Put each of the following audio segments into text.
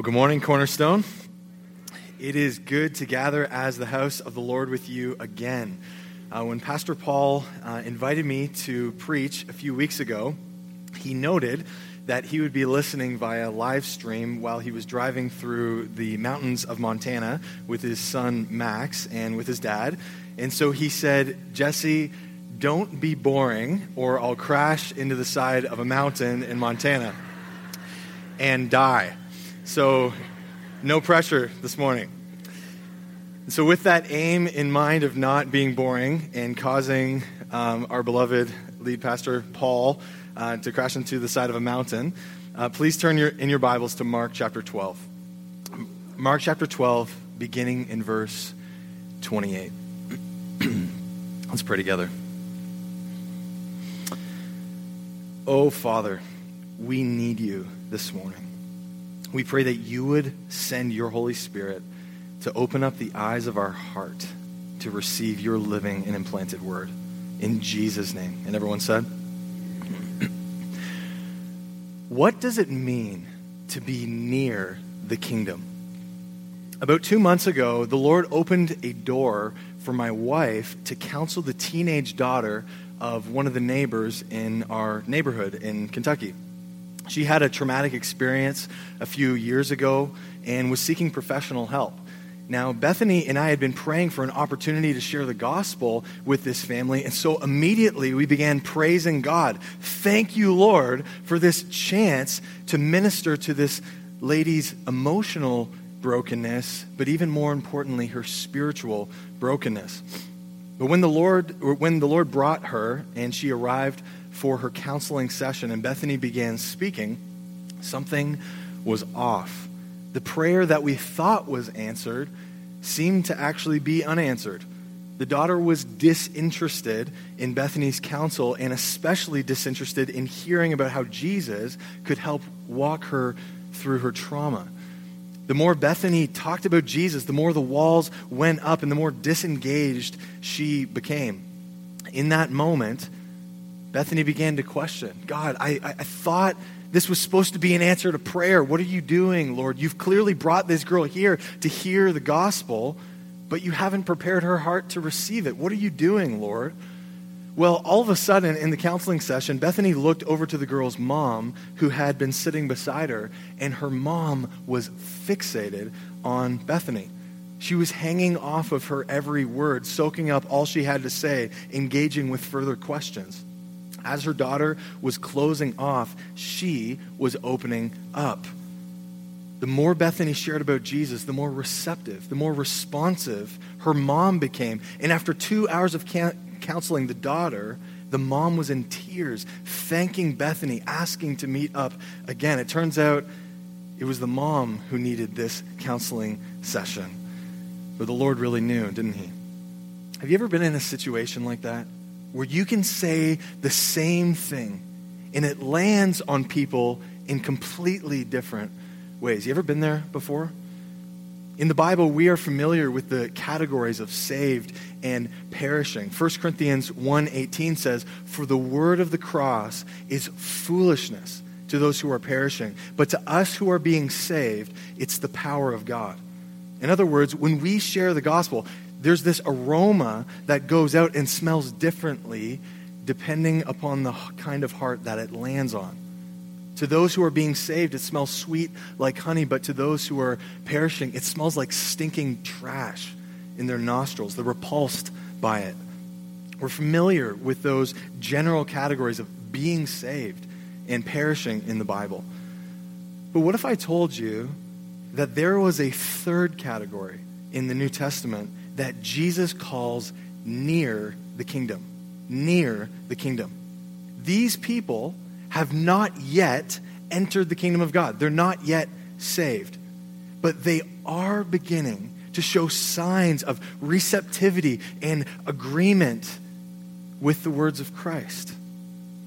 Well, good morning, Cornerstone. It is good to gather as the house of the Lord with you again. Uh, when Pastor Paul uh, invited me to preach a few weeks ago, he noted that he would be listening via live stream while he was driving through the mountains of Montana with his son Max and with his dad. And so he said, Jesse, don't be boring, or I'll crash into the side of a mountain in Montana and die. So, no pressure this morning. So, with that aim in mind of not being boring and causing um, our beloved lead pastor Paul uh, to crash into the side of a mountain, uh, please turn your, in your Bibles to Mark chapter 12. Mark chapter 12, beginning in verse 28. Let's pray together. Oh, Father, we need you this morning. We pray that you would send your Holy Spirit to open up the eyes of our heart to receive your living and implanted word. In Jesus' name. And everyone said, What does it mean to be near the kingdom? About two months ago, the Lord opened a door for my wife to counsel the teenage daughter of one of the neighbors in our neighborhood in Kentucky. She had a traumatic experience a few years ago and was seeking professional help. Now, Bethany and I had been praying for an opportunity to share the gospel with this family, and so immediately we began praising God. Thank you, Lord, for this chance to minister to this lady's emotional brokenness, but even more importantly, her spiritual brokenness. But when the Lord, when the Lord brought her and she arrived for her counseling session and Bethany began speaking, something was off. The prayer that we thought was answered seemed to actually be unanswered. The daughter was disinterested in Bethany's counsel and especially disinterested in hearing about how Jesus could help walk her through her trauma. The more Bethany talked about Jesus, the more the walls went up and the more disengaged she became. In that moment, Bethany began to question God, I, I, thought this was supposed to be an answer to prayer. What are you doing, Lord? You've clearly brought this girl here to hear the gospel, but you haven't prepared her heart to receive it. What are you doing, Lord? Well, all of a sudden, in the counseling session, Bethany looked over to the girl's mom, who had been sitting beside her, and her mom was fixated on Bethany. She was hanging off of her every word, soaking up all she had to say, engaging with further questions. As her daughter was closing off, she was opening up. The more Bethany shared about Jesus, the more receptive, the more responsive her mom became. And after two hours of counseling the daughter, the mom was in tears, thanking Bethany, asking to meet up again. It turns out it was the mom who needed this counseling session. But the Lord really knew, didn't he? Have you ever been in a situation like that? Where you can say the same thing and it lands on people in completely different ways. You ever been there before? In the Bible, we are familiar with the categories of saved and perishing. 1 Corinthians 1:18 says, "For the word of the cross is foolishness to those who are perishing, but to us who are being saved, it's the power of God." In other words, when we share the gospel, there's this aroma that goes out and smells differently depending upon the kind of heart that it lands on. To those who are being saved, it smells sweet like honey, but to those who are perishing, it smells like stinking trash in their nostrils. They're repulsed by it. We're familiar with those general categories of being saved and perishing in the Bible. But what if I told you that there was a third category in the New Testament that Jesus calls near the kingdom. Near the kingdom. These people have not yet entered the kingdom of God. They're not yet saved. But they are beginning to show signs of receptivity and agreement with the words of Christ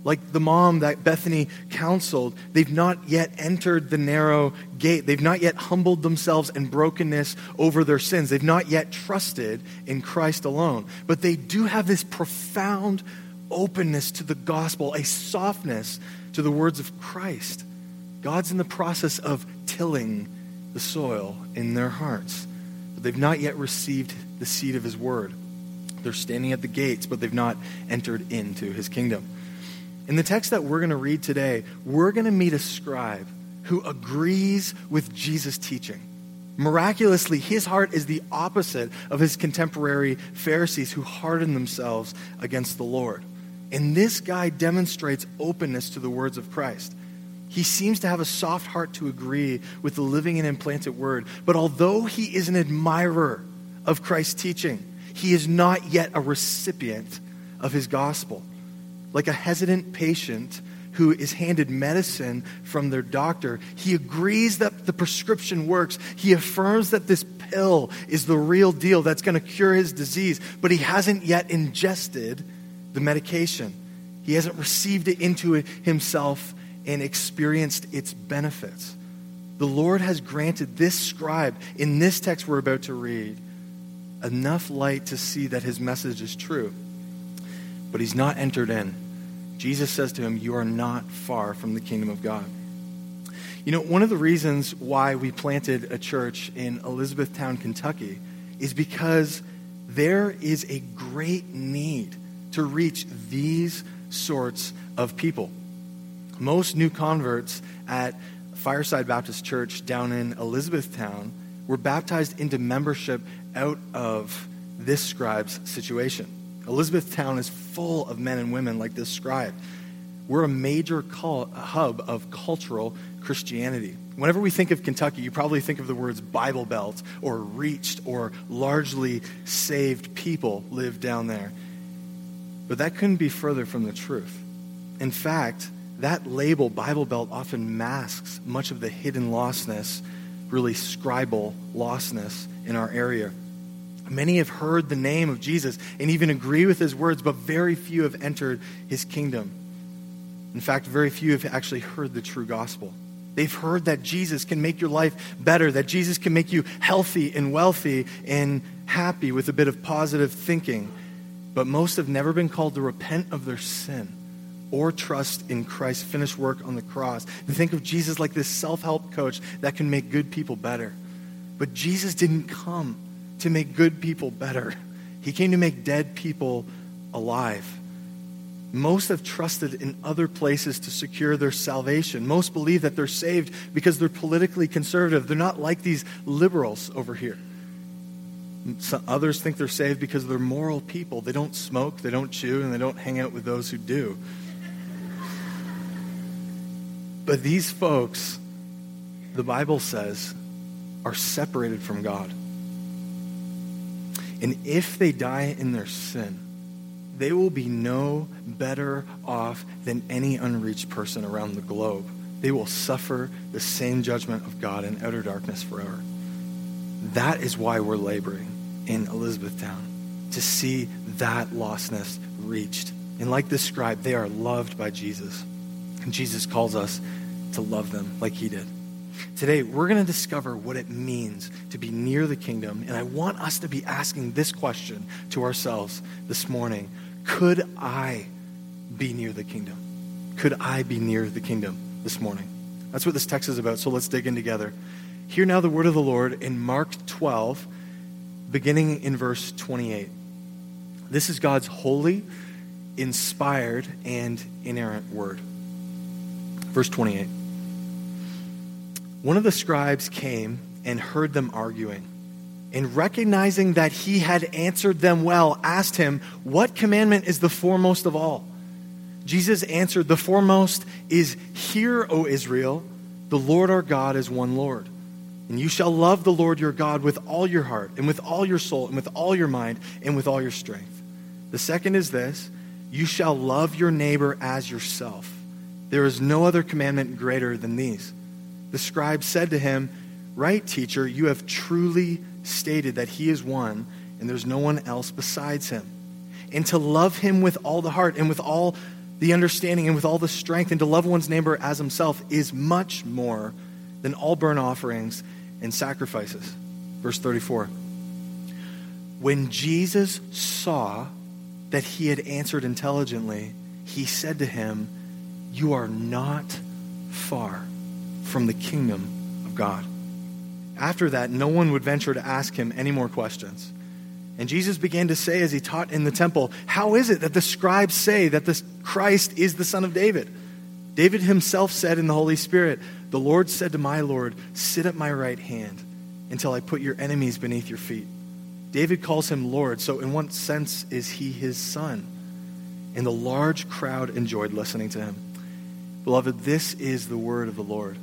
like the mom that Bethany counseled, they've not yet entered the narrow gate. They've not yet humbled themselves in brokenness over their sins. They've not yet trusted in Christ alone. But they do have this profound openness to the gospel, a softness to the words of Christ. God's in the process of tilling the soil in their hearts, but they've not yet received the seed of his word. They're standing at the gates, but they've not entered into his kingdom. In the text that we're going to read today, we're going to meet a scribe who agrees with Jesus' teaching. Miraculously, his heart is the opposite of his contemporary Pharisees who hardened themselves against the Lord. And this guy demonstrates openness to the words of Christ. He seems to have a soft heart to agree with the living and implanted word. But although he is an admirer of Christ's teaching, he is not yet a recipient of his gospel. Like a hesitant patient who is handed medicine from their doctor, he agrees that the prescription works. He affirms that this pill is the real deal that's going to cure his disease, but he hasn't yet ingested the medication. He hasn't received it into himself and experienced its benefits. The Lord has granted this scribe in this text we're about to read enough light to see that his message is true, but he's not entered in. Jesus says to him, You are not far from the kingdom of God. You know, one of the reasons why we planted a church in Elizabethtown, Kentucky, is because there is a great need to reach these sorts of people. Most new converts at Fireside Baptist Church down in Elizabethtown were baptized into membership out of this scribe's situation. Elizabethtown is full of men and women like this scribe. We're a major hub of cultural Christianity. Whenever we think of Kentucky, you probably think of the words Bible Belt or reached or largely saved people live down there. But that couldn't be further from the truth. In fact, that label, Bible Belt, often masks much of the hidden lostness, really scribal lostness in our area. Many have heard the name of Jesus and even agree with his words, but very few have entered his kingdom. In fact, very few have actually heard the true gospel. They've heard that Jesus can make your life better, that Jesus can make you healthy and wealthy and happy with a bit of positive thinking. But most have never been called to repent of their sin or trust in Christ's finished work on the cross. They think of Jesus like this self help coach that can make good people better. But Jesus didn't come to make good people better, He came to make dead people alive. Most have trusted in other places to secure their salvation. Most believe that they're saved because they're politically conservative. They're not like these liberals over here. Some others think they're saved because they're moral people. They don't smoke, they don't chew, and they don't hang out with those who do. But these folks, the Bible says, are separated from God. And if they die in their sin, they will be no better off than any unreached person around the globe. They will suffer the same judgment of God in outer darkness forever. That is why we're laboring in Elizabethtown, to see that lostness reached. And like this scribe, they are loved by Jesus. And Jesus calls us to love them like he did. Today, we're going to discover what it means to be near the kingdom. And I want us to be asking this question to ourselves this morning Could I be near the kingdom? Could I be near the kingdom this morning? That's what this text is about. So let's dig in together. Hear now the word of the Lord in Mark 12, beginning in verse 28. This is God's holy, inspired, and inerrant word. Verse 28. One of the scribes came and heard them arguing, and recognizing that he had answered them well, asked him, What commandment is the foremost of all? Jesus answered, The foremost is, Hear, O Israel, the Lord our God is one Lord. And you shall love the Lord your God with all your heart, and with all your soul, and with all your mind, and with all your strength. The second is this you shall love your neighbor as yourself. There is no other commandment greater than these. The scribe said to him, Right, teacher, you have truly stated that he is one, and there's no one else besides him. And to love him with all the heart and with all the understanding and with all the strength, and to love one's neighbor as himself is much more than all burnt offerings and sacrifices. Verse 34. When Jesus saw that he had answered intelligently, he said to him, You are not far from the kingdom of God. After that, no one would venture to ask him any more questions. And Jesus began to say as he taught in the temple, How is it that the scribes say that the Christ is the Son of David? David himself said in the Holy Spirit, The Lord said to my Lord, Sit at my right hand until I put your enemies beneath your feet. David calls him Lord, so in what sense is he his son? And the large crowd enjoyed listening to him. Beloved, this is the word of the Lord.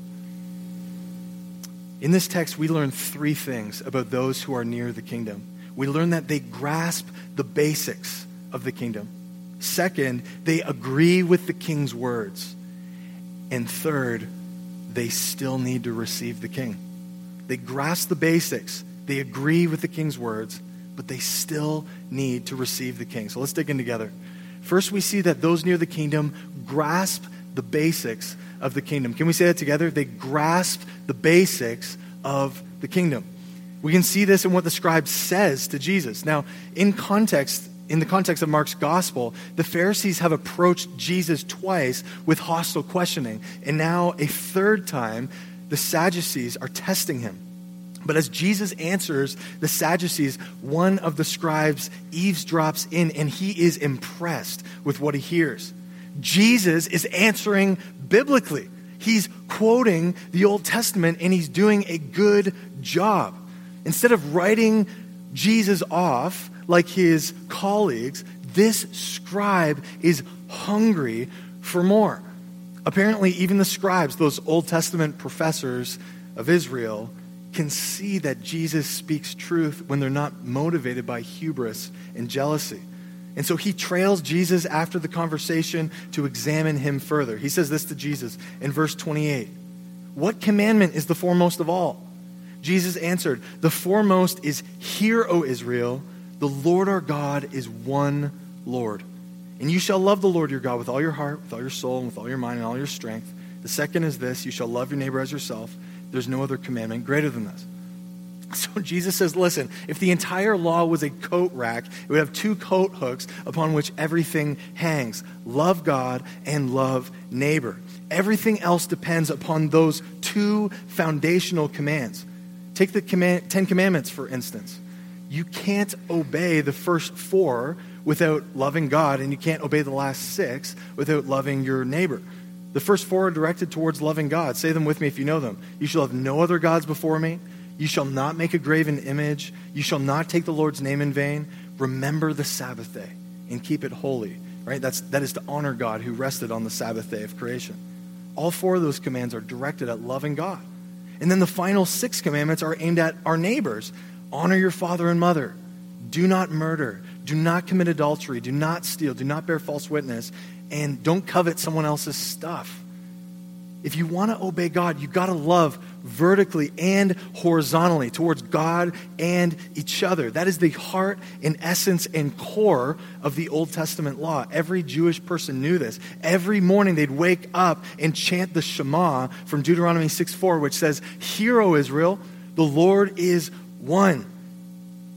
In this text, we learn three things about those who are near the kingdom. We learn that they grasp the basics of the kingdom. Second, they agree with the king's words. And third, they still need to receive the king. They grasp the basics, they agree with the king's words, but they still need to receive the king. So let's dig in together. First, we see that those near the kingdom grasp the basics of the kingdom. Can we say that together? They grasp the basics of the kingdom. We can see this in what the scribe says to Jesus. Now, in context, in the context of Mark's gospel, the Pharisees have approached Jesus twice with hostile questioning. And now, a third time, the Sadducees are testing him. But as Jesus answers the Sadducees, one of the scribes eavesdrops in and he is impressed with what he hears. Jesus is answering biblically. He's quoting the Old Testament and he's doing a good job. Instead of writing Jesus off like his colleagues, this scribe is hungry for more. Apparently, even the scribes, those Old Testament professors of Israel, can see that Jesus speaks truth when they're not motivated by hubris and jealousy. And so he trails Jesus after the conversation to examine him further. He says this to Jesus in verse 28 What commandment is the foremost of all? Jesus answered, The foremost is, Hear, O Israel, the Lord our God is one Lord. And you shall love the Lord your God with all your heart, with all your soul, and with all your mind, and all your strength. The second is this you shall love your neighbor as yourself. There's no other commandment greater than this. So Jesus says, listen, if the entire law was a coat rack, it would have two coat hooks upon which everything hangs love God and love neighbor. Everything else depends upon those two foundational commands. Take the command, Ten Commandments, for instance. You can't obey the first four without loving God, and you can't obey the last six without loving your neighbor. The first four are directed towards loving God. Say them with me if you know them. You shall have no other gods before me. You shall not make a graven image. You shall not take the Lord's name in vain. Remember the Sabbath day and keep it holy. Right? That's, that is to honor God who rested on the Sabbath day of creation. All four of those commands are directed at loving God. And then the final six commandments are aimed at our neighbors honor your father and mother, do not murder, do not commit adultery. Do not steal. Do not bear false witness. And don't covet someone else's stuff. If you want to obey God, you've got to love vertically and horizontally towards God and each other. That is the heart and essence and core of the Old Testament law. Every Jewish person knew this. Every morning they'd wake up and chant the Shema from Deuteronomy 6 4, which says, Hear, O Israel, the Lord is one.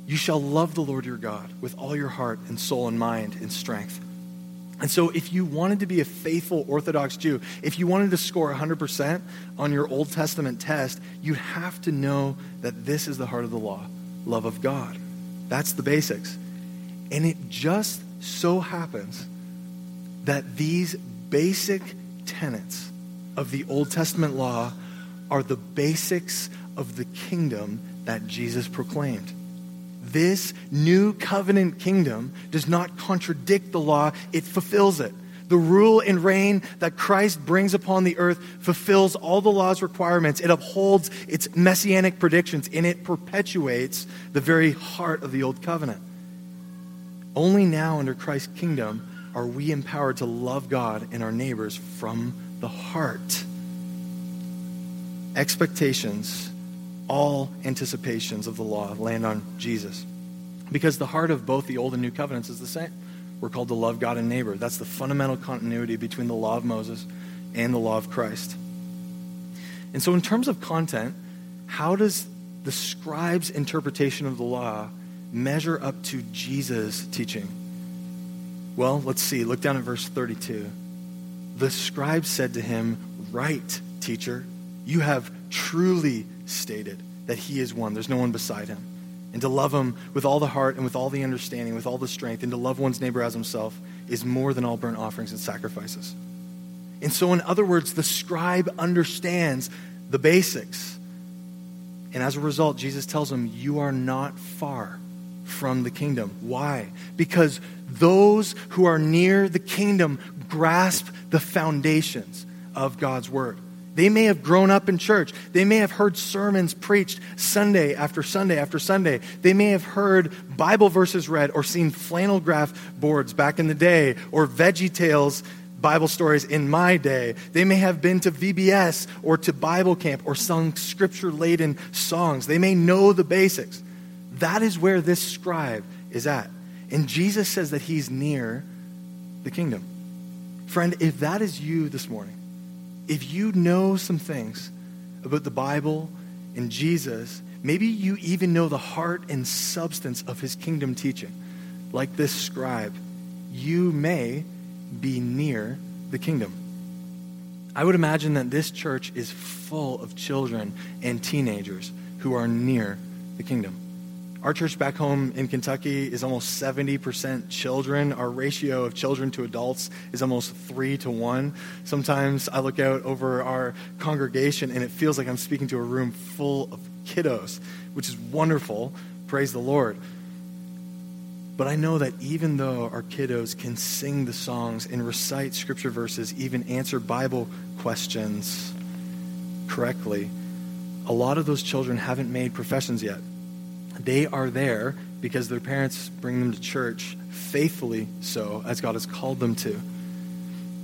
You shall love the Lord your God with all your heart and soul and mind and strength. And so, if you wanted to be a faithful Orthodox Jew, if you wanted to score 100% on your Old Testament test, you have to know that this is the heart of the law love of God. That's the basics. And it just so happens that these basic tenets of the Old Testament law are the basics of the kingdom that Jesus proclaimed this new covenant kingdom does not contradict the law, it fulfills it. The rule and reign that Christ brings upon the earth fulfills all the law's requirements. It upholds its messianic predictions and it perpetuates the very heart of the old covenant. Only now, under Christ's kingdom, are we empowered to love God and our neighbors from the heart. Expectations all anticipations of the law land on Jesus. Because the heart of both the Old and New Covenants is the same. We're called to love God and neighbor. That's the fundamental continuity between the law of Moses and the law of Christ. And so, in terms of content, how does the scribe's interpretation of the law measure up to Jesus' teaching? Well, let's see. Look down at verse 32. The scribe said to him, Right, teacher, you have truly stated. that he is one. There's no one beside him. And to love him with all the heart and with all the understanding, with all the strength, and to love one's neighbor as himself is more than all burnt offerings and sacrifices. And so, in other words, the scribe understands the basics. And as a result, Jesus tells him, You are not far from the kingdom. Why? Because those who are near the kingdom grasp the foundations of God's word. They may have grown up in church. They may have heard sermons preached Sunday after Sunday after Sunday. They may have heard Bible verses read or seen flannel graph boards back in the day or Veggie Tales Bible stories in my day. They may have been to VBS or to Bible camp or sung scripture laden songs. They may know the basics. That is where this scribe is at. And Jesus says that he's near the kingdom. Friend, if that is you this morning, if you know some things about the Bible and Jesus, maybe you even know the heart and substance of his kingdom teaching, like this scribe, you may be near the kingdom. I would imagine that this church is full of children and teenagers who are near the kingdom. Our church back home in Kentucky is almost 70% children. Our ratio of children to adults is almost three to one. Sometimes I look out over our congregation and it feels like I'm speaking to a room full of kiddos, which is wonderful. Praise the Lord. But I know that even though our kiddos can sing the songs and recite scripture verses, even answer Bible questions correctly, a lot of those children haven't made professions yet. They are there because their parents bring them to church, faithfully so, as God has called them to.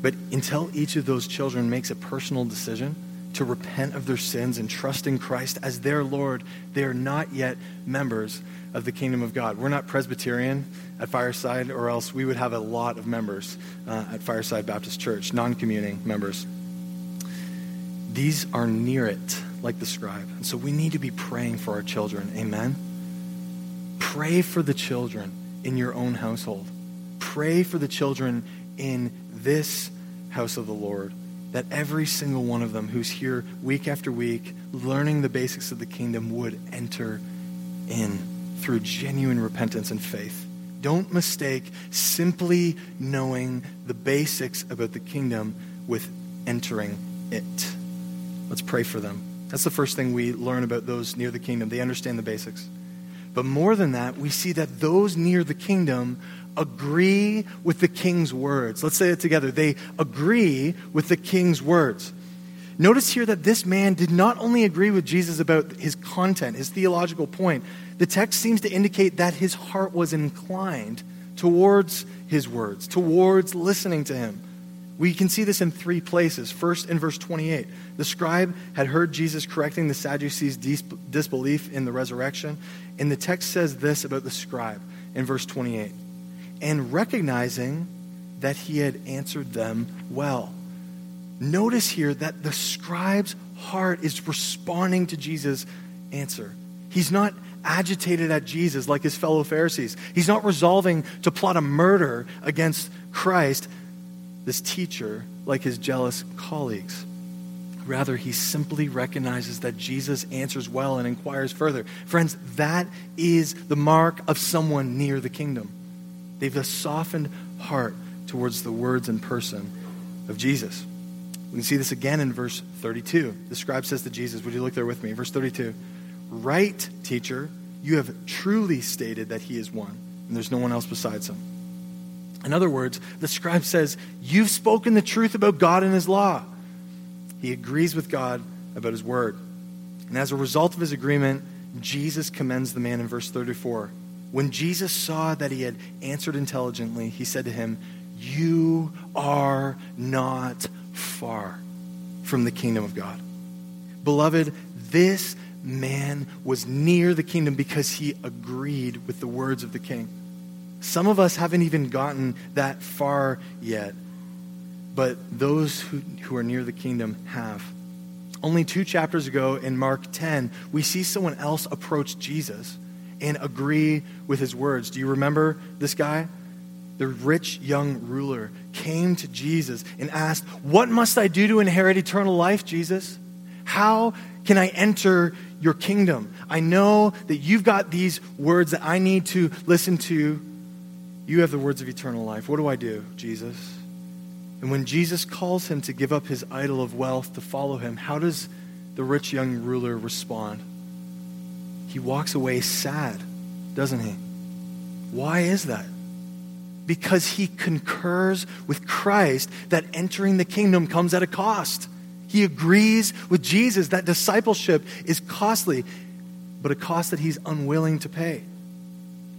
But until each of those children makes a personal decision to repent of their sins and trust in Christ as their Lord, they are not yet members of the kingdom of God. We're not Presbyterian at Fireside, or else we would have a lot of members uh, at Fireside Baptist Church, non communing members. These are near it, like the scribe. And so we need to be praying for our children. Amen. Pray for the children in your own household. Pray for the children in this house of the Lord. That every single one of them who's here week after week, learning the basics of the kingdom, would enter in through genuine repentance and faith. Don't mistake simply knowing the basics about the kingdom with entering it. Let's pray for them. That's the first thing we learn about those near the kingdom. They understand the basics. But more than that, we see that those near the kingdom agree with the king's words. Let's say it together. They agree with the king's words. Notice here that this man did not only agree with Jesus about his content, his theological point, the text seems to indicate that his heart was inclined towards his words, towards listening to him. We can see this in three places. First, in verse 28, the scribe had heard Jesus correcting the Sadducees' disbelief in the resurrection. And the text says this about the scribe in verse 28 and recognizing that he had answered them well. Notice here that the scribe's heart is responding to Jesus' answer. He's not agitated at Jesus like his fellow Pharisees. He's not resolving to plot a murder against Christ this teacher like his jealous colleagues. Rather, he simply recognizes that Jesus answers well and inquires further. Friends, that is the mark of someone near the kingdom. They've a softened heart towards the words and person of Jesus. We can see this again in verse 32. The scribe says to Jesus, Would you look there with me? Verse 32 Right, teacher, you have truly stated that he is one, and there's no one else besides him. In other words, the scribe says, You've spoken the truth about God and his law. He agrees with God about his word. And as a result of his agreement, Jesus commends the man in verse 34. When Jesus saw that he had answered intelligently, he said to him, You are not far from the kingdom of God. Beloved, this man was near the kingdom because he agreed with the words of the king. Some of us haven't even gotten that far yet, but those who, who are near the kingdom have. Only two chapters ago in Mark 10, we see someone else approach Jesus and agree with his words. Do you remember this guy? The rich young ruler came to Jesus and asked, What must I do to inherit eternal life, Jesus? How can I enter your kingdom. I know that you've got these words that I need to listen to. You have the words of eternal life. What do I do, Jesus? And when Jesus calls him to give up his idol of wealth to follow him, how does the rich young ruler respond? He walks away sad, doesn't he? Why is that? Because he concurs with Christ that entering the kingdom comes at a cost. He agrees with Jesus that discipleship is costly, but a cost that he's unwilling to pay.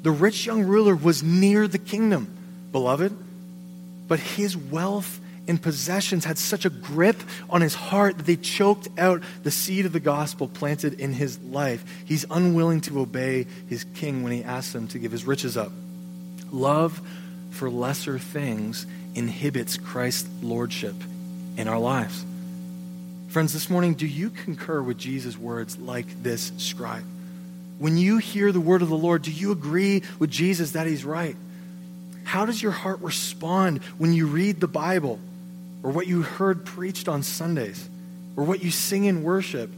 The rich young ruler was near the kingdom, beloved, but his wealth and possessions had such a grip on his heart that they choked out the seed of the gospel planted in his life. He's unwilling to obey his king when he asks him to give his riches up. Love for lesser things inhibits Christ's lordship in our lives. Friends, this morning, do you concur with Jesus' words like this scribe? When you hear the word of the Lord, do you agree with Jesus that he's right? How does your heart respond when you read the Bible or what you heard preached on Sundays or what you sing in worship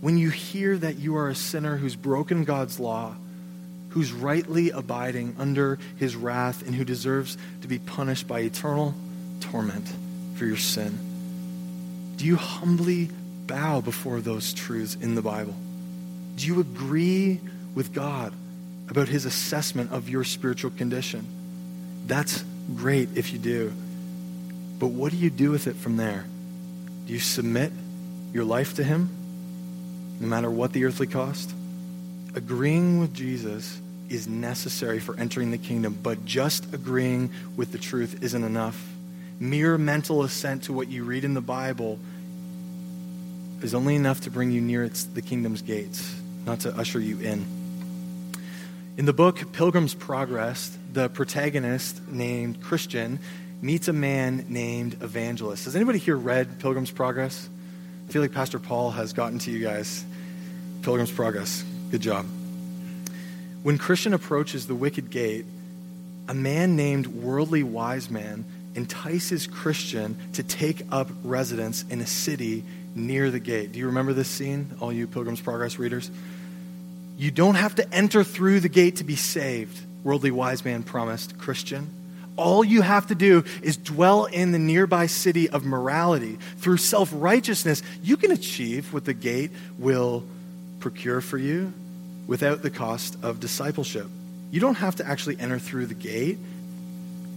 when you hear that you are a sinner who's broken God's law, who's rightly abiding under his wrath, and who deserves to be punished by eternal torment for your sin? Do you humbly bow before those truths in the Bible? Do you agree with God about his assessment of your spiritual condition? That's great if you do. But what do you do with it from there? Do you submit your life to him, no matter what the earthly cost? Agreeing with Jesus is necessary for entering the kingdom, but just agreeing with the truth isn't enough. Mere mental assent to what you read in the Bible is only enough to bring you near its, the kingdom's gates, not to usher you in. In the book Pilgrim's Progress, the protagonist named Christian meets a man named Evangelist. Has anybody here read Pilgrim's Progress? I feel like Pastor Paul has gotten to you guys. Pilgrim's Progress. Good job. When Christian approaches the wicked gate, a man named Worldly Wise Man entices Christian to take up residence in a city near the gate. Do you remember this scene, all you Pilgrim's Progress readers? You don't have to enter through the gate to be saved, worldly wise man promised Christian. All you have to do is dwell in the nearby city of morality. Through self righteousness, you can achieve what the gate will procure for you without the cost of discipleship. You don't have to actually enter through the gate.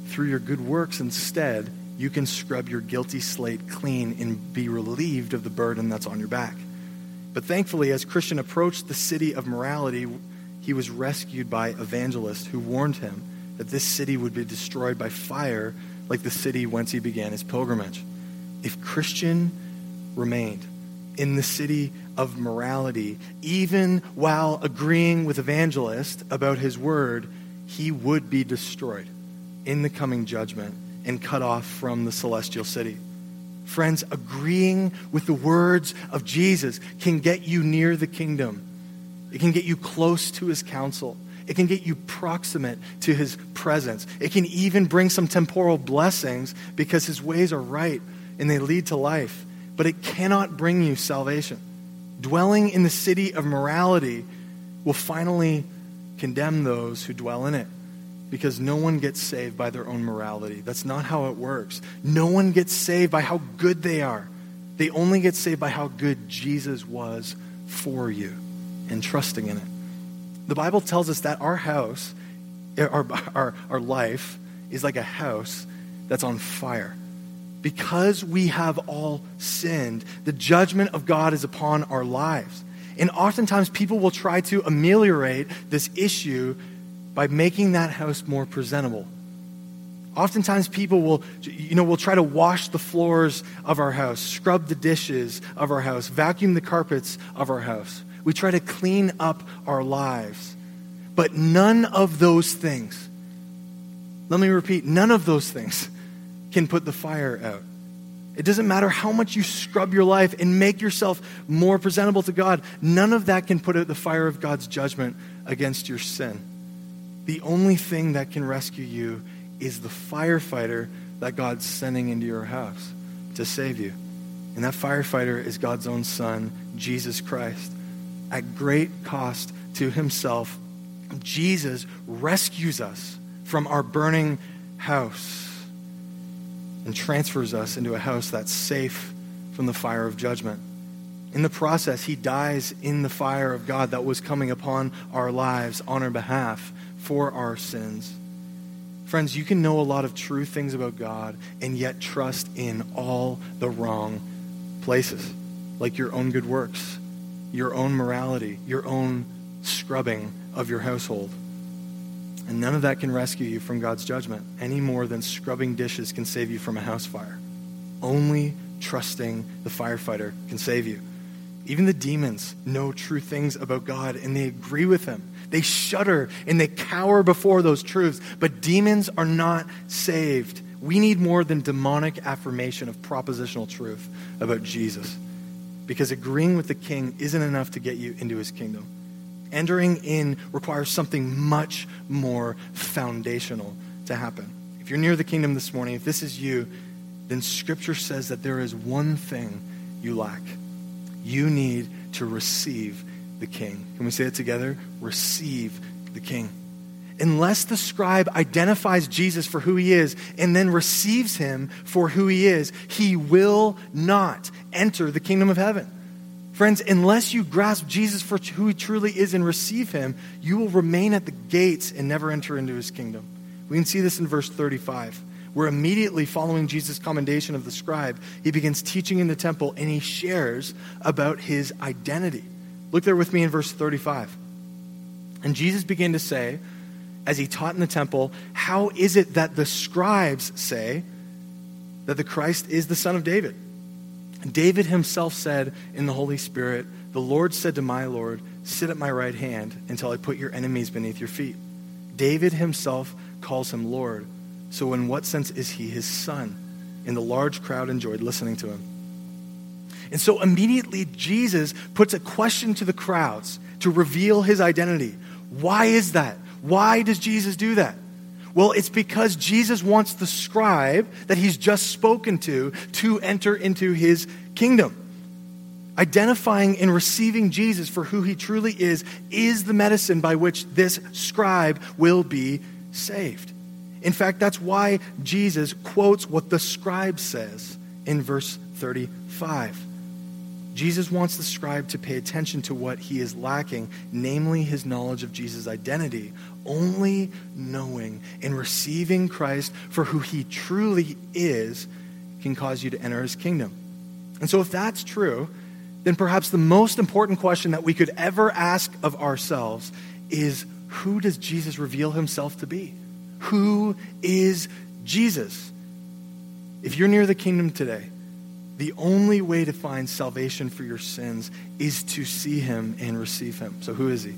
Through your good works, instead, you can scrub your guilty slate clean and be relieved of the burden that's on your back. But thankfully, as Christian approached the city of morality, he was rescued by evangelists who warned him that this city would be destroyed by fire like the city whence he began his pilgrimage. If Christian remained in the city of morality, even while agreeing with evangelist about his word, he would be destroyed in the coming judgment and cut off from the celestial city. Friends, agreeing with the words of Jesus can get you near the kingdom. It can get you close to his counsel. It can get you proximate to his presence. It can even bring some temporal blessings because his ways are right and they lead to life. But it cannot bring you salvation. Dwelling in the city of morality will finally condemn those who dwell in it because no one gets saved by their own morality. That's not how it works. No one gets saved by how good they are. They only get saved by how good Jesus was for you and trusting in it. The Bible tells us that our house, our, our, our life, is like a house that's on fire. Because we have all sinned, the judgment of God is upon our lives. And oftentimes people will try to ameliorate this issue by making that house more presentable. Oftentimes people will, you know, will try to wash the floors of our house, scrub the dishes of our house, vacuum the carpets of our house. We try to clean up our lives. But none of those things, let me repeat, none of those things can put the fire out. It doesn't matter how much you scrub your life and make yourself more presentable to God, none of that can put out the fire of God's judgment against your sin. The only thing that can rescue you is the firefighter that God's sending into your house to save you. And that firefighter is God's own Son, Jesus Christ. at great cost to himself, Jesus rescues us from our burning house and transfers us into a house that's safe from the fire of judgment. In the process, he dies in the fire of God that was coming upon our lives on our behalf for our sins. Friends, you can know a lot of true things about God and yet trust in all the wrong places, like your own good works, your own morality, your own scrubbing of your household. And none of that can rescue you from God's judgment any more than scrubbing dishes can save you from a house fire. Only trusting the firefighter can save you. Even the demons know true things about God and they agree with him. They shudder and they cower before those truths. But demons are not saved. We need more than demonic affirmation of propositional truth about Jesus. Because agreeing with the king isn't enough to get you into his kingdom. Entering in requires something much more foundational to happen. If you're near the kingdom this morning, if this is you, then Scripture says that there is one thing you lack. You need to receive the King. Can we say it together? Receive the King. Unless the scribe identifies Jesus for who he is and then receives him for who he is, he will not enter the kingdom of heaven. Friends, unless you grasp Jesus for who he truly is and receive him, you will remain at the gates and never enter into his kingdom. We can see this in verse 35, where immediately following Jesus' commendation of the scribe, he begins teaching in the temple and he shares about his identity. Look there with me in verse 35. And Jesus began to say, as he taught in the temple, How is it that the scribes say that the Christ is the Son of David? David himself said in the Holy Spirit, The Lord said to my Lord, Sit at my right hand until I put your enemies beneath your feet. David himself calls him Lord. So, in what sense is he his son? And the large crowd enjoyed listening to him. And so, immediately, Jesus puts a question to the crowds to reveal his identity. Why is that? Why does Jesus do that? Well, it's because Jesus wants the scribe that he's just spoken to to enter into his kingdom. Identifying and receiving Jesus for who he truly is is the medicine by which this scribe will be saved. In fact, that's why Jesus quotes what the scribe says in verse 35. Jesus wants the scribe to pay attention to what he is lacking, namely his knowledge of Jesus' identity. Only knowing and receiving Christ for who he truly is can cause you to enter his kingdom. And so, if that's true, then perhaps the most important question that we could ever ask of ourselves is who does Jesus reveal himself to be? Who is Jesus? If you're near the kingdom today, the only way to find salvation for your sins is to see him and receive him. So, who is he?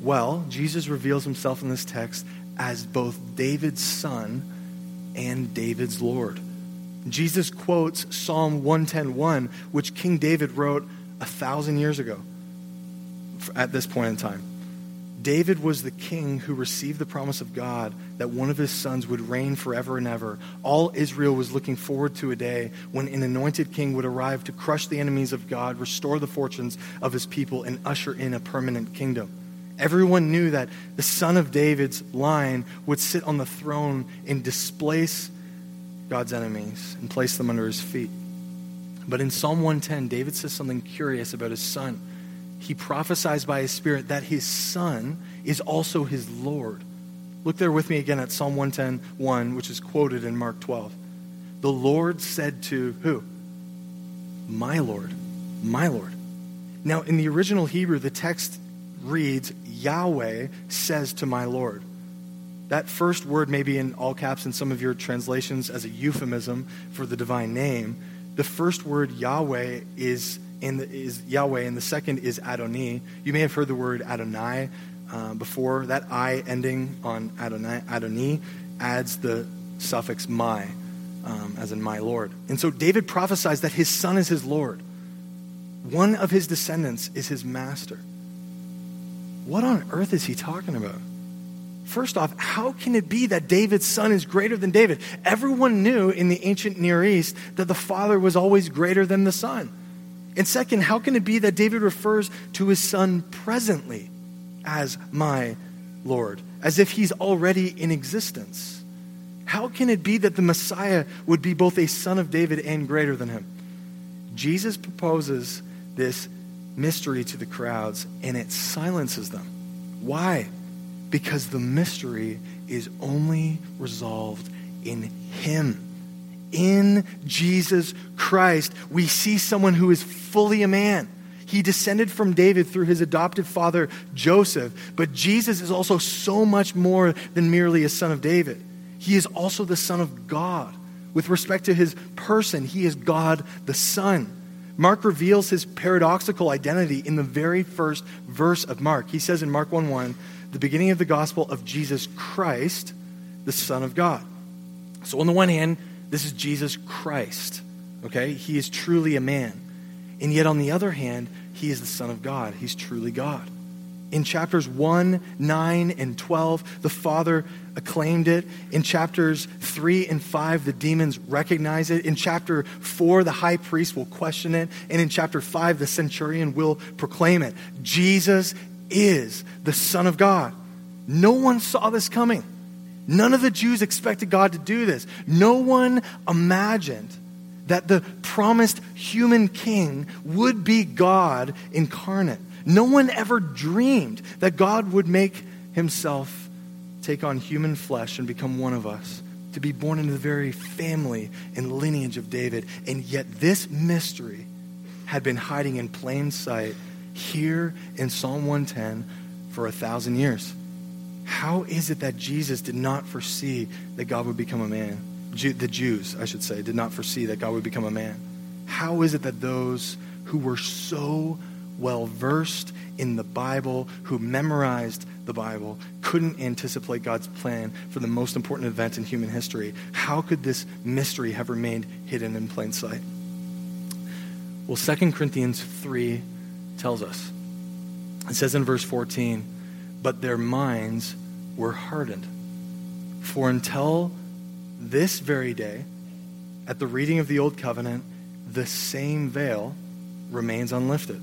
Well, Jesus reveals himself in this text as both David's son and David's Lord. Jesus quotes Psalm 110:1, which King David wrote a thousand years ago at this point in time. David was the king who received the promise of God that one of his sons would reign forever and ever. All Israel was looking forward to a day when an anointed king would arrive to crush the enemies of God, restore the fortunes of his people, and usher in a permanent kingdom. Everyone knew that the son of David's line would sit on the throne and displace God's enemies and place them under his feet. But in Psalm 110, David says something curious about his son he prophesies by his Spirit that his Son is also his Lord. Look there with me again at Psalm 110 1, which is quoted in Mark 12. The Lord said to who? My Lord. My Lord. Now, in the original Hebrew, the text reads, Yahweh says to my Lord. That first word may be in all caps in some of your translations as a euphemism for the divine name. The first word, Yahweh, is and the, is Yahweh, and the second is Adonai. You may have heard the word Adonai uh, before. That I ending on Adonai, Adonai adds the suffix my, um, as in my Lord. And so David prophesies that his son is his Lord. One of his descendants is his master. What on earth is he talking about? First off, how can it be that David's son is greater than David? Everyone knew in the ancient Near East that the father was always greater than the son. And second, how can it be that David refers to his son presently as my Lord, as if he's already in existence? How can it be that the Messiah would be both a son of David and greater than him? Jesus proposes this mystery to the crowds, and it silences them. Why? Because the mystery is only resolved in Him. In Jesus Christ, we see someone who is fully a man. He descended from David through his adoptive father, Joseph. But Jesus is also so much more than merely a son of David. He is also the Son of God. With respect to his person, he is God the Son. Mark reveals his paradoxical identity in the very first verse of Mark. He says in Mark 1 1, the beginning of the gospel of Jesus Christ, the Son of God. So, on the one hand, this is Jesus Christ, okay? He is truly a man. And yet, on the other hand, he is the Son of God. He's truly God. In chapters 1, 9, and 12, the Father acclaimed it. In chapters 3 and 5, the demons recognize it. In chapter 4, the high priest will question it. And in chapter 5, the centurion will proclaim it. Jesus is the Son of God. No one saw this coming. None of the Jews expected God to do this. No one imagined that the promised human king would be God incarnate. No one ever dreamed that God would make himself take on human flesh and become one of us, to be born into the very family and lineage of David. And yet, this mystery had been hiding in plain sight here in Psalm 110 for a thousand years. How is it that Jesus did not foresee that God would become a man? the Jews, I should say, did not foresee that God would become a man. How is it that those who were so well versed in the Bible, who memorized the Bible, couldn't anticipate God's plan for the most important event in human history. How could this mystery have remained hidden in plain sight? Well, 2 Corinthians 3 tells us. It says in verse 14, but their minds were hardened. For until this very day, at the reading of the Old Covenant, the same veil remains unlifted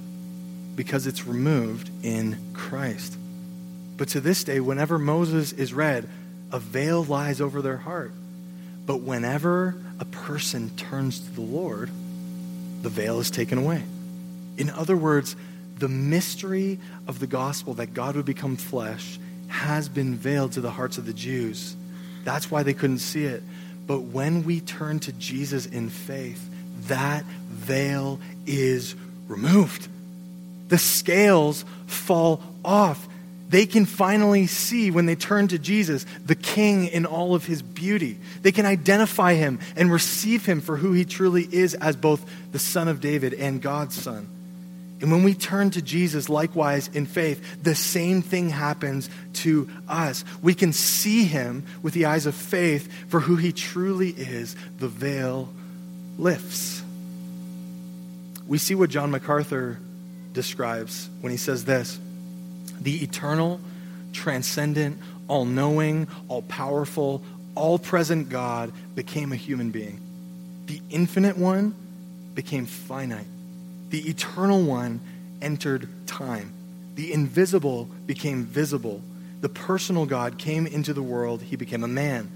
because it's removed in Christ. But to this day, whenever Moses is read, a veil lies over their heart. But whenever a person turns to the Lord, the veil is taken away. In other words, the mystery of the gospel that God would become flesh has been veiled to the hearts of the Jews. That's why they couldn't see it. But when we turn to Jesus in faith, that veil is removed the scales fall off. They can finally see when they turn to Jesus the King in all of his beauty. They can identify him and receive him for who he truly is as both the Son of David and God's Son. And when we turn to Jesus, likewise in faith, the same thing happens to us. We can see him with the eyes of faith for who he truly is. The veil lifts. We see what John MacArthur describes when he says this the eternal, transcendent, all knowing, all powerful, all present God became a human being. The infinite one became finite. The eternal one entered time. The invisible became visible. The personal God came into the world. He became a man.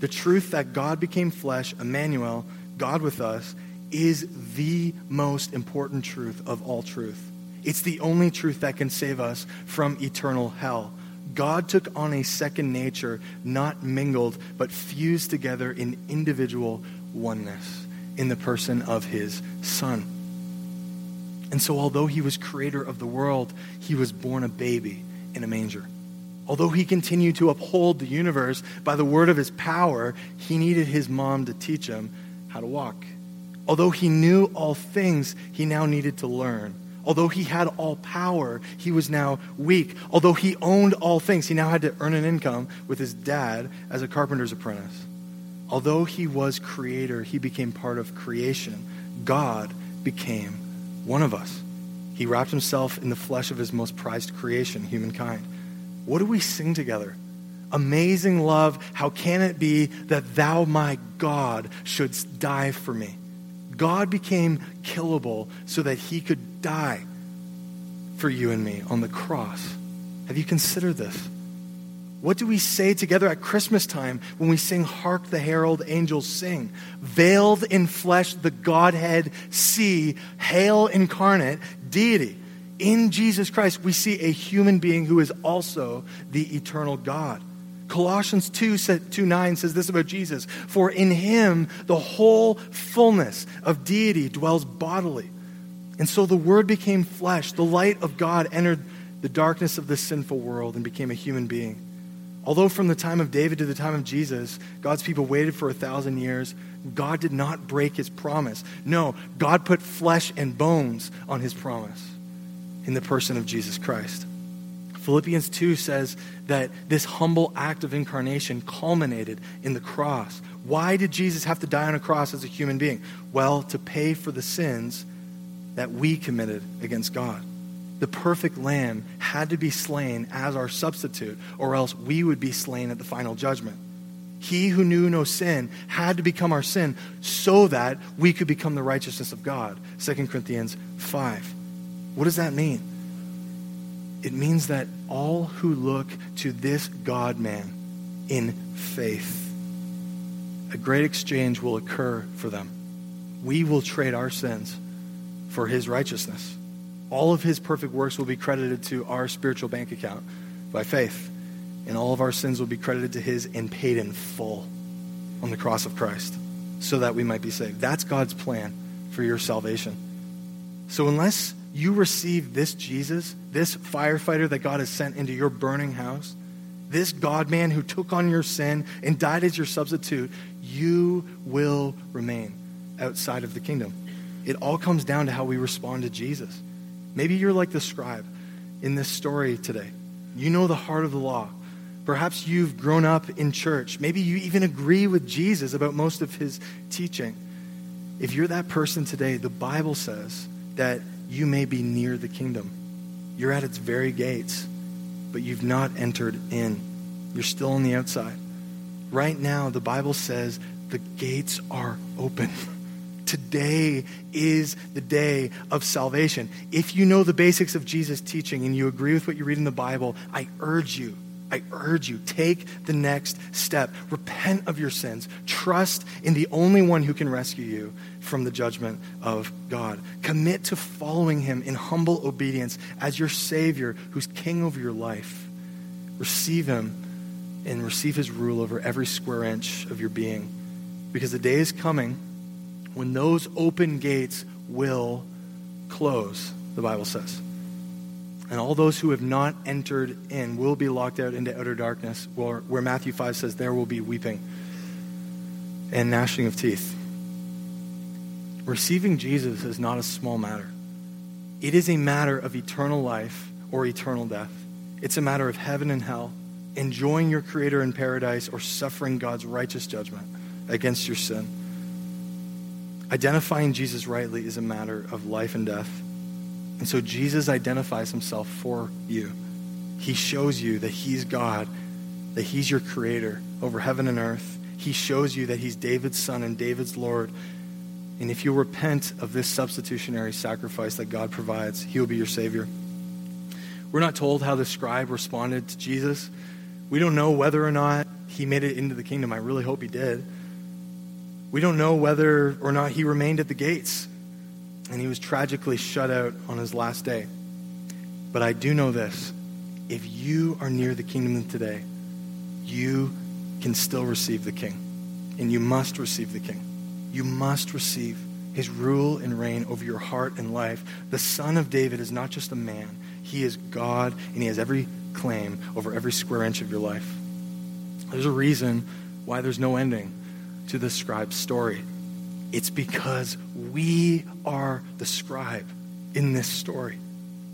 The truth that God became flesh, Emmanuel, God with us, is the most important truth of all truth. It's the only truth that can save us from eternal hell. God took on a second nature, not mingled, but fused together in individual oneness in the person of his Son. And so, although he was creator of the world, he was born a baby in a manger. Although he continued to uphold the universe by the word of his power, he needed his mom to teach him how to walk. Although he knew all things, he now needed to learn Although he had all power, he was now weak. Although he owned all things, he now had to earn an income with his dad as a carpenter's apprentice. Although he was creator, he became part of creation. God became one of us. He wrapped himself in the flesh of his most prized creation, humankind. What do we sing together? Amazing love, how can it be that thou, my God, shouldst die for me? God became killable so that he could die for you and me on the cross. Have you considered this? What do we say together at Christmas time when we sing, Hark the Herald Angels Sing? Veiled in flesh, the Godhead see, hail incarnate, deity. In Jesus Christ, we see a human being who is also the eternal God. Colossians 2, 2 9 says this about Jesus For in him the whole fullness of deity dwells bodily. And so the Word became flesh. The light of God entered the darkness of this sinful world and became a human being. Although from the time of David to the time of Jesus, God's people waited for a thousand years, God did not break his promise. No, God put flesh and bones on his promise in the person of Jesus Christ. Philippians 2 says that this humble act of incarnation culminated in the cross. Why did Jesus have to die on a cross as a human being? Well, to pay for the sins that we committed against God the perfect lamb had to be slain as our substitute, or else we would be slain at the final judgment. He who knew no sin had to become our sin so that we could become the righteousness of God. 2 Corinthians 5. What does that mean? It means that all who look to this God man in faith, a great exchange will occur for them. We will trade our sins for his righteousness all of his perfect works will be credited to our spiritual bank account by faith. And all of our sins will be credited to his and paid in full on the cross of Christ so that we might be saved. That's God's plan for your salvation. So unless you receive this Jesus, this firefighter that God has sent into your burning house, this God man who took on your sin and died as your substitute, you will remain outside of the kingdom. It all comes down to how we respond to Jesus. Maybe you're like the scribe in this story today. You know the heart of the law. Perhaps you've grown up in church. Maybe you even agree with Jesus about most of his teaching. If you're that person today, the Bible says that you may be near the kingdom. You're at its very gates, but you've not entered in. You're still on the outside. Right now, the Bible says the gates are open. Today is the day of salvation. If you know the basics of Jesus' teaching and you agree with what you read in the Bible, I urge you, I urge you, take the next step. Repent of your sins. Trust in the only one who can rescue you from the judgment of God. Commit to following him in humble obedience as your Savior who's king over your life. Receive him and receive his rule over every square inch of your being. Because the day is coming when those open gates will close, the Bible says. And all those who have not entered in will be locked out into outer darkness, where, where Matthew 5 says there will be weeping and gnashing of teeth. Receiving Jesus is not a small matter. It is a matter of eternal life or eternal death. It's a matter of heaven and hell, enjoying your Creator in paradise or suffering God's righteous judgment against your sin. Identifying Jesus rightly is a matter of life and death. And so Jesus identifies himself for you. He shows you that he's God, that he's your creator over heaven and earth. He shows you that he's David's son and David's Lord. And if you repent of this substitutionary sacrifice that God provides, he will be your Savior. We're not told how the scribe responded to Jesus. We don't know whether or not he made it into the kingdom. I really hope he did. We don't know whether or not he remained at the gates and he was tragically shut out on his last day. But I do know this if you are near the kingdom today, you can still receive the king. And you must receive the king. You must receive his rule and reign over your heart and life. The son of David is not just a man, he is God, and he has every claim over every square inch of your life. There's a reason why there's no ending to the scribe's story. It's because we are the scribe in this story.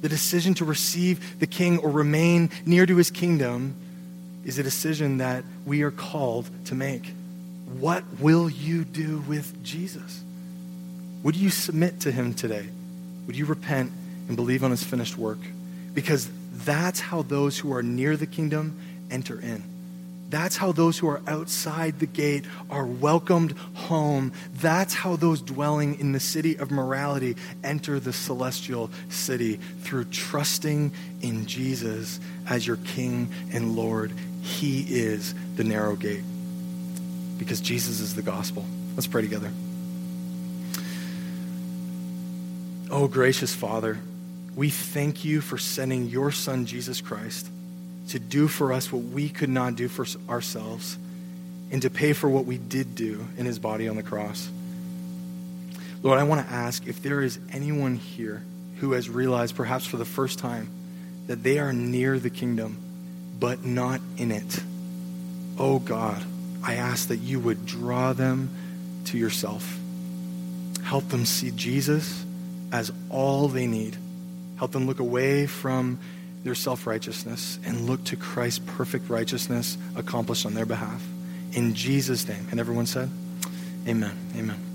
The decision to receive the king or remain near to his kingdom is a decision that we are called to make. What will you do with Jesus? Would you submit to him today? Would you repent and believe on his finished work? Because that's how those who are near the kingdom enter in. That's how those who are outside the gate are welcomed home. That's how those dwelling in the city of morality enter the celestial city through trusting in Jesus as your King and Lord. He is the narrow gate because Jesus is the gospel. Let's pray together. Oh, gracious Father, we thank you for sending your Son, Jesus Christ, to do for us what we could not do for ourselves and to pay for what we did do in his body on the cross. Lord, I want to ask if there is anyone here who has realized, perhaps for the first time, that they are near the kingdom, but not in it. Oh God, I ask that you would draw them to yourself. Help them see Jesus as all they need. Help them look away from their self righteousness and look to Christ's perfect righteousness accomplished on their behalf. In Jesus' name. And everyone said, Amen. Amen.